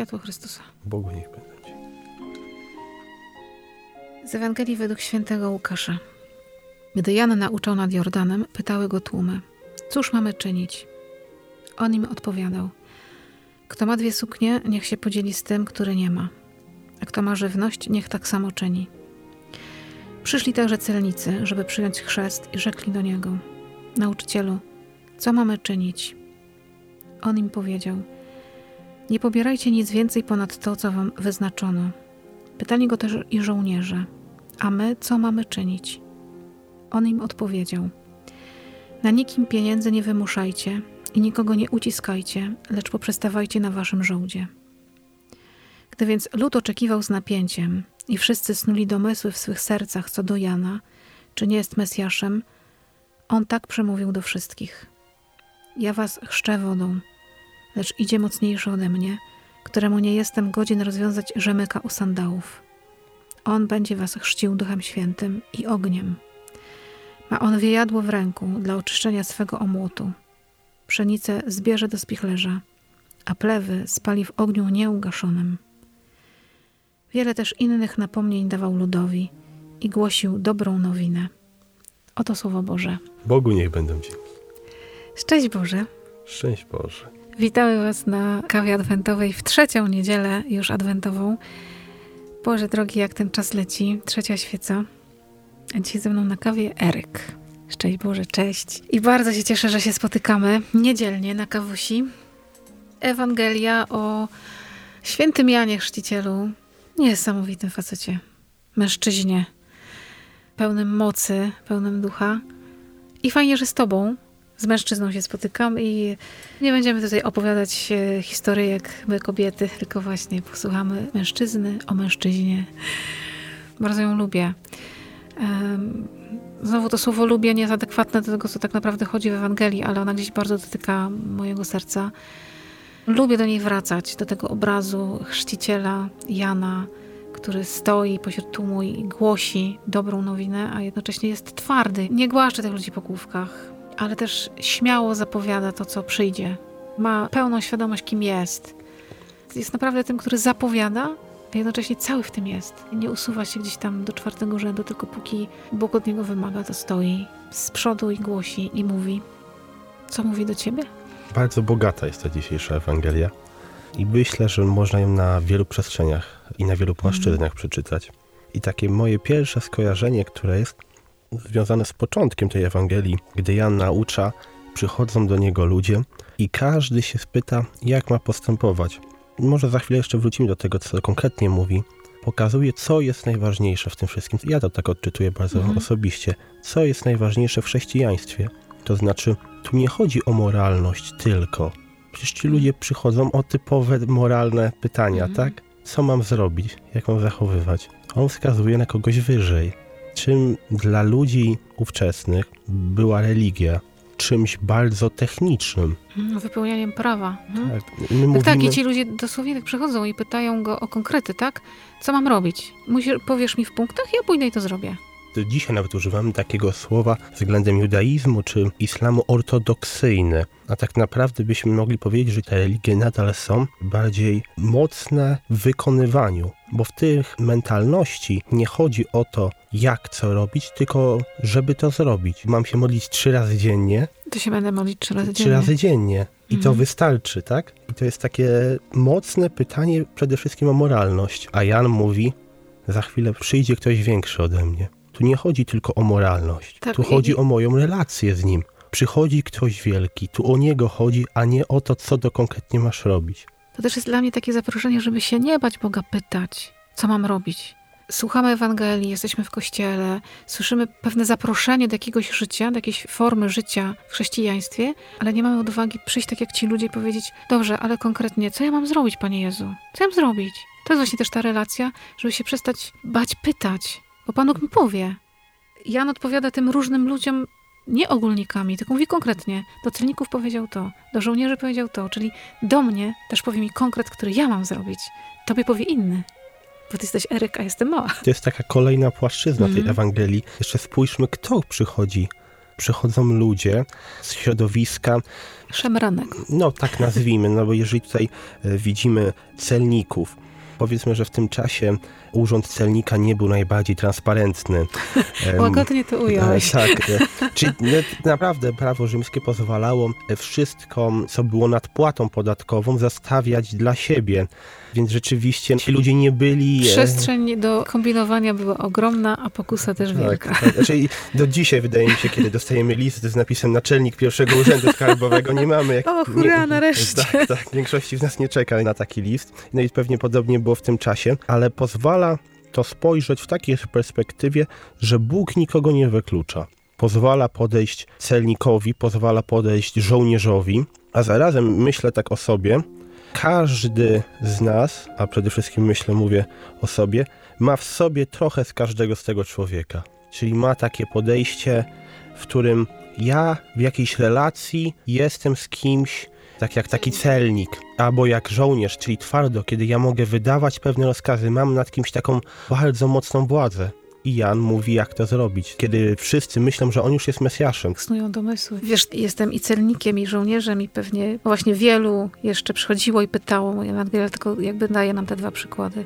Światło Chrystusa. Bogu niech będą ci. Z Ewangelii według świętego Łukasza. Gdy Jan nauczał nad Jordanem, pytały go tłumy: Cóż mamy czynić? On im odpowiadał: Kto ma dwie suknie, niech się podzieli z tym, który nie ma. A kto ma żywność, niech tak samo czyni. Przyszli także celnicy, żeby przyjąć chrzest i rzekli do niego: Nauczycielu, co mamy czynić? On im powiedział: Nie pobierajcie nic więcej ponad to, co wam wyznaczono. Pytali go też i żołnierze: A my co mamy czynić? On im odpowiedział: Na nikim pieniędzy nie wymuszajcie i nikogo nie uciskajcie, lecz poprzestawajcie na waszym żołdzie. Gdy więc lud oczekiwał z napięciem i wszyscy snuli domysły w swych sercach co do Jana, czy nie jest Mesjaszem, on tak przemówił do wszystkich: Ja was chrzczę wodą, lecz idzie mocniejszy ode mnie, któremu nie jestem godzien rozwiązać rzemyka u sandałów. On będzie was chrzcił Duchem Świętym i ogniem. Ma on wiejadło w ręku dla oczyszczenia swego omłotu. Pszenicę zbierze do spichlerza, a plewy spali w ogniu nieugaszonym. Wiele też innych napomnień dawał ludowi i głosił dobrą nowinę. Oto słowo Boże. Bogu niech będą dzięki. Szczęść Boże. Szczęść Boże. Witamy Was na kawie adwentowej w trzecią niedzielę już adwentową. Boże drogi, jak ten czas leci. Trzecia świeca. A dzisiaj ze mną na kawie Eryk. Szczęść Boże, cześć. I bardzo się cieszę, że się spotykamy niedzielnie na kawusi. Ewangelia o świętym Janie Chrzcicielu. Niesamowitym facecie. Mężczyźnie. Pełnym mocy, pełnym ducha. I fajnie, że z tobą, z mężczyzną się spotykam i nie będziemy tutaj opowiadać e, historyjek my kobiety, tylko właśnie posłuchamy mężczyzny o mężczyźnie. Bardzo ją lubię. Znowu to słowo lubię nie jest adekwatne do tego, co tak naprawdę chodzi w Ewangelii, ale ona gdzieś bardzo dotyka mojego serca. Lubię do niej wracać, do tego obrazu chrzciciela Jana, który stoi pośród tłumu i głosi dobrą nowinę, a jednocześnie jest twardy. Nie głaszcze tych ludzi po główkach, ale też śmiało zapowiada to, co przyjdzie. Ma pełną świadomość, kim jest. Jest naprawdę tym, który zapowiada, a jednocześnie cały w tym jest. Nie usuwa się gdzieś tam do czwartego rzędu, tylko póki Bóg od niego wymaga, to stoi z przodu i głosi i mówi. Co mówi do ciebie? Bardzo bogata jest ta dzisiejsza Ewangelia i myślę, że można ją na wielu przestrzeniach i na wielu płaszczyznach przeczytać. I takie moje pierwsze skojarzenie, które jest związane z początkiem tej Ewangelii, gdy Jan naucza, przychodzą do niego ludzie i każdy się spyta, jak ma postępować. Może za chwilę jeszcze wrócimy do tego, co konkretnie mówi. Pokazuje, co jest najważniejsze w tym wszystkim. Ja to tak odczytuję bardzo Mhm. osobiście. Co jest najważniejsze w chrześcijaństwie? To znaczy, tu nie chodzi o moralność tylko. Przecież ci ludzie przychodzą o typowe moralne pytania, Mhm. tak? Co mam zrobić? Jak mam zachowywać? On wskazuje na kogoś wyżej. Czym dla ludzi ówczesnych była religia? Czymś bardzo technicznym. Mm, Wypełnianiem prawa. Mhm. Tak, my Tak, mówimy, tak, i ci ludzie dosłownie tak przychodzą i pytają go o konkrety, tak? Co mam robić? Musisz, powiesz mi w punktach, ja pójdę i to zrobię. Dzisiaj nawet używamy takiego słowa względem judaizmu czy islamu ortodoksyjny. A tak naprawdę byśmy mogli powiedzieć, że te religie nadal są bardziej mocne w wykonywaniu, bo w tych mentalności nie chodzi o to, jak co robić, tylko żeby to zrobić. Mam się modlić trzy razy dziennie, To się będę modlić trzy razy trzy dziennie. razy dziennie. I to Mhm. wystarczy, tak? I to jest takie mocne pytanie przede wszystkim o moralność. A Jan mówi, za chwilę przyjdzie ktoś większy ode mnie. Tu nie chodzi tylko o moralność. Tak, tu i- chodzi o moją relację z nim. Przychodzi ktoś wielki, tu o niego chodzi, a nie o to, co to konkretnie masz robić. To też jest dla mnie takie zaproszenie, żeby się nie bać Boga pytać, co mam robić. Słuchamy Ewangelii, jesteśmy w kościele, słyszymy pewne zaproszenie do jakiegoś życia, do jakiejś formy życia w chrześcijaństwie, ale nie mamy odwagi przyjść tak jak ci ludzie i powiedzieć: Dobrze, ale konkretnie, co ja mam zrobić, Panie Jezu? Co ja mam zrobić? To jest właśnie też ta relacja, żeby się przestać bać pytać, bo Pan Bóg mi powie. Jan odpowiada tym różnym ludziom nie ogólnikami, tylko mówi konkretnie. Do celników powiedział to, do żołnierzy powiedział to, czyli do mnie też powie mi konkret, który ja mam zrobić. Tobie powie inny, bo ty jesteś Eryk, a jestem mała. To jest taka kolejna płaszczyzna tej Mhm. Ewangelii. Jeszcze spójrzmy, kto przychodzi przychodzą ludzie z środowiska szemranek. No tak nazwijmy, no bo jeżeli tutaj e, widzimy celników, powiedzmy, że w tym czasie urząd celnika nie był najbardziej transparentny. Łagodnie to ująłeś. Tak. Czyli naprawdę prawo rzymskie pozwalało wszystko, co było nadpłatą podatkową, zastawiać dla siebie. Więc rzeczywiście ci ludzie nie byli... Przestrzeń do kombinowania była ogromna, a pokusa też tak, wielka. Tak, Znaczy, do dzisiaj wydaje mi się, kiedy dostajemy list z napisem naczelnik pierwszego urzędu skarbowego, nie mamy... Jak, o, hurra, nareszcie. Tak, tak, większości z nas nie czeka na taki list. No i pewnie podobnie było w tym czasie, ale pozwala to spojrzeć w takiej perspektywie, że Bóg nikogo nie wyklucza. Pozwala podejść celnikowi, pozwala podejść żołnierzowi, a zarazem myślę tak o sobie, każdy z nas, a przede wszystkim myślę, mówię o sobie, ma w sobie trochę z każdego z tego człowieka. Czyli ma takie podejście, w którym ja w jakiejś relacji jestem z kimś, tak jak taki celnik, albo jak żołnierz, czyli twardo, kiedy ja mogę wydawać pewne rozkazy, mam nad kimś taką bardzo mocną władzę. I Jan mówi, jak to zrobić, kiedy wszyscy myślą, że on już jest Mesjaszem. Snują domysły. Wiesz, jestem i celnikiem, i żołnierzem, i pewnie właśnie wielu jeszcze przychodziło i pytało. Ewangelia tylko jakby daje nam te dwa przykłady.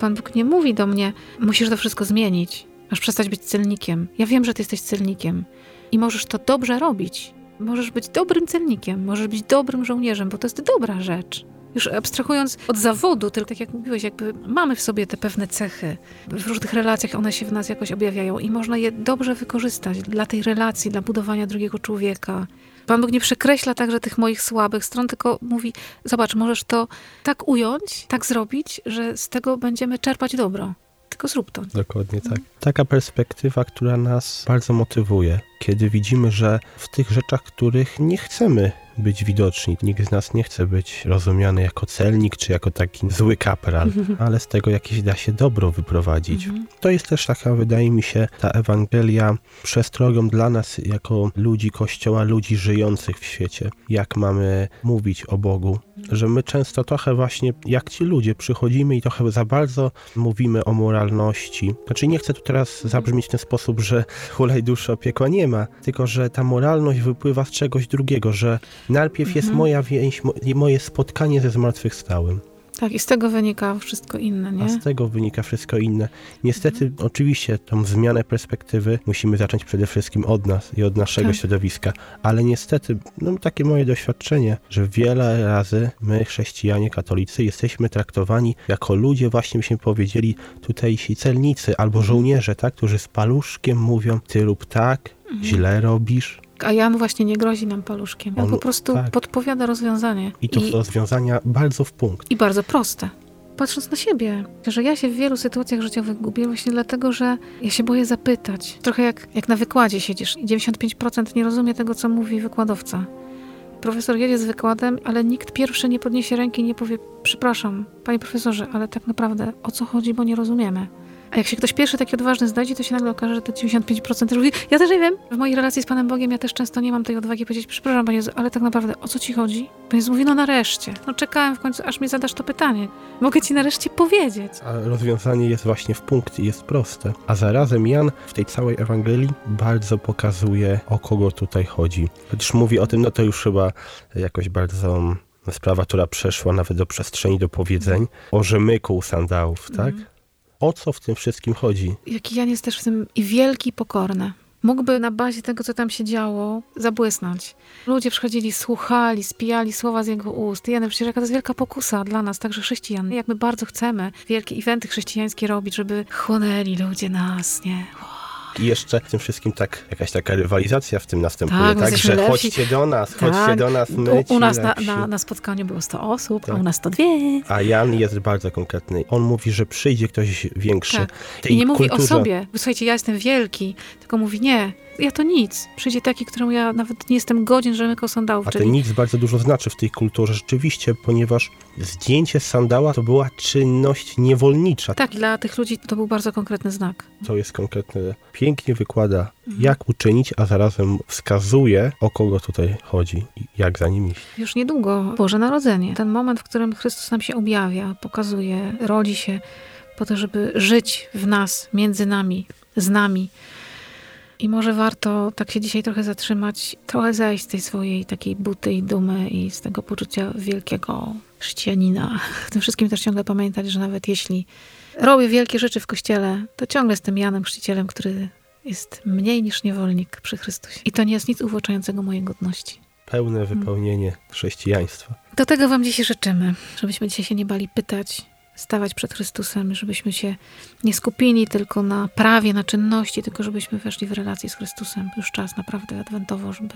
Pan Bóg nie mówi do mnie, musisz to wszystko zmienić, masz przestać być celnikiem. Ja wiem, że ty jesteś celnikiem i możesz to dobrze robić. Możesz być dobrym celnikiem, możesz być dobrym żołnierzem, bo to jest dobra rzecz. Już abstrahując od zawodu, tylko tak jak mówiłeś, jakby mamy w sobie te pewne cechy. W różnych relacjach one się w nas jakoś objawiają i można je dobrze wykorzystać dla tej relacji, dla budowania drugiego człowieka. Pan Bóg nie przekreśla także tych moich słabych stron, tylko mówi: Zobacz, możesz to tak ująć, tak zrobić, że z tego będziemy czerpać dobro. Tylko zrób to. Dokładnie tak. Taka perspektywa, która nas bardzo motywuje, kiedy widzimy, że w tych rzeczach, których nie chcemy być widoczni. Nikt z nas nie chce być rozumiany jako celnik czy jako taki zły kapral, ale z tego jakieś da się dobro wyprowadzić. Mhm. To jest też taka, wydaje mi się, ta Ewangelia przestrogą dla nas jako ludzi Kościoła, ludzi żyjących w świecie. Jak mamy mówić o Bogu, że my często trochę właśnie jak ci ludzie przychodzimy i trochę za bardzo mówimy o moralności. Znaczy nie chcę tu teraz zabrzmieć w ten sposób, że hulaj duszy opiekła nie ma, tylko że ta moralność wypływa z czegoś drugiego, że najpierw mhm. jest moja więź, moje spotkanie ze zmartwychwstałym. Tak, i z tego wynika wszystko inne, nie? A z tego wynika wszystko inne. Niestety, mhm. oczywiście, tą zmianę perspektywy musimy zacząć przede wszystkim od nas i od naszego tak. środowiska, ale niestety, no takie moje doświadczenie, że wiele razy my, chrześcijanie, katolicy, jesteśmy traktowani jako ludzie, właśnie byśmy powiedzieli, tutejsi celnicy albo mhm. żołnierze, tak, którzy z paluszkiem mówią, ty rób tak, mhm. źle robisz, a Jan właśnie nie grozi nam paluszkiem. On, On po prostu tak. podpowiada rozwiązanie. I to I, rozwiązania bardzo w punkt. I bardzo proste. Patrząc na siebie, że ja się w wielu sytuacjach życiowych gubię właśnie dlatego, że ja się boję zapytać. Trochę jak, jak na wykładzie siedzisz i 95% nie rozumie tego, co mówi wykładowca. Profesor jedzie z wykładem, ale nikt pierwszy nie podniesie ręki i nie powie: Przepraszam, panie profesorze, ale tak naprawdę o co chodzi, bo nie rozumiemy. A jak się ktoś pierwszy taki odważny znajdzie, to się nagle okaże, że te 95% też mówi, ja też nie wiem. W mojej relacji z Panem Bogiem ja też często nie mam tej odwagi powiedzieć, przepraszam Panie Jezu, ale tak naprawdę o co Ci chodzi? Pan Jezus mówi, no nareszcie. No czekałem w końcu, aż mi zadasz to pytanie. Mogę Ci nareszcie powiedzieć. A rozwiązanie jest właśnie w punkt i jest proste. A zarazem Jan w tej całej Ewangelii bardzo pokazuje, o kogo tutaj chodzi. Chociaż mówi o tym, no to już chyba jakoś bardzo sprawa, która przeszła nawet do przestrzeni do powiedzeń o rzemyku sandałów, tak? Mm o co w tym wszystkim chodzi. Jaki Jan jest też w tym i wielki, i pokorny. Mógłby na bazie tego, co tam się działo, zabłysnąć. Ludzie przychodzili, słuchali, spijali słowa z jego ust. Jan, przecież jaka to jest wielka pokusa dla nas, także chrześcijan. Jak my bardzo chcemy wielkie eventy chrześcijańskie robić, żeby chłonęli ludzie nas, nie? I jeszcze w tym wszystkim tak, jakaś taka rywalizacja w tym następuje, tak? tak że lepsi. chodźcie do nas, tak. chodźcie do nas, my U, u nas na, na, na, spotkaniu było 100 osób, tak. a u nas to dwie. A Jan jest bardzo konkretny. On mówi, że przyjdzie ktoś większy. Tak. I nie mówi kulturze... o sobie. Słuchajcie, ja jestem wielki, tylko mówi nie, ja to nic. Przyjdzie taki, któremu ja nawet nie jestem godzien rzemyką sandałów. A czyli... ten nic bardzo dużo znaczy w tej kulturze rzeczywiście, ponieważ zdjęcie sandała to była czynność niewolnicza. Tak, dla tych ludzi to był bardzo konkretny znak. To jest konkretne. Pięknie wykłada, mhm. jak uczynić, a zarazem wskazuje, o kogo tutaj chodzi i jak za nim iść. Już niedługo Boże Narodzenie. Ten moment, w którym Chrystus nam się objawia, pokazuje, rodzi się po to, żeby żyć w nas, między nami, z nami I może warto tak się dzisiaj trochę zatrzymać, trochę zejść z tej swojej takiej buty i dumy i z tego poczucia wielkiego chrzcianina. W tym wszystkim też ciągle pamiętać, że nawet jeśli robię wielkie rzeczy w kościele, to ciągle jestem Janem Chrzcicielem, który jest mniej niż niewolnik przy Chrystusie. I to nie jest nic uwłaczającego mojej godności. Pełne wypełnienie chrześcijaństwa. Do tego Wam dzisiaj życzymy, żebyśmy dzisiaj się nie bali pytać, stawać przed Chrystusem, żebyśmy się nie skupili tylko na prawie, na czynności, tylko żebyśmy weszli w relację z Chrystusem. Już czas naprawdę adwentowo, żeby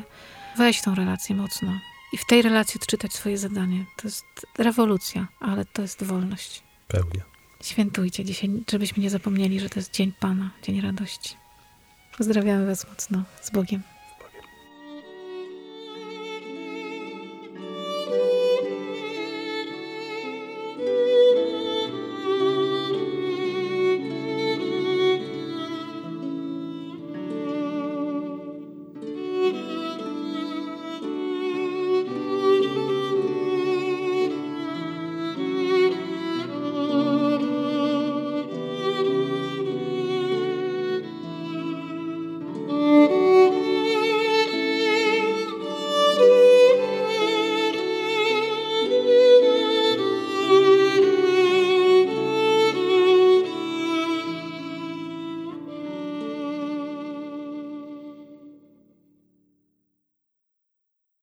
wejść w tą relację mocno i w tej relacji odczytać swoje zadanie. To jest rewolucja, ale to jest wolność. Pełnia. Świętujcie dzisiaj, żebyśmy nie zapomnieli, że to jest Dzień Pana, Dzień Radości. Pozdrawiamy Was mocno. Z Bogiem.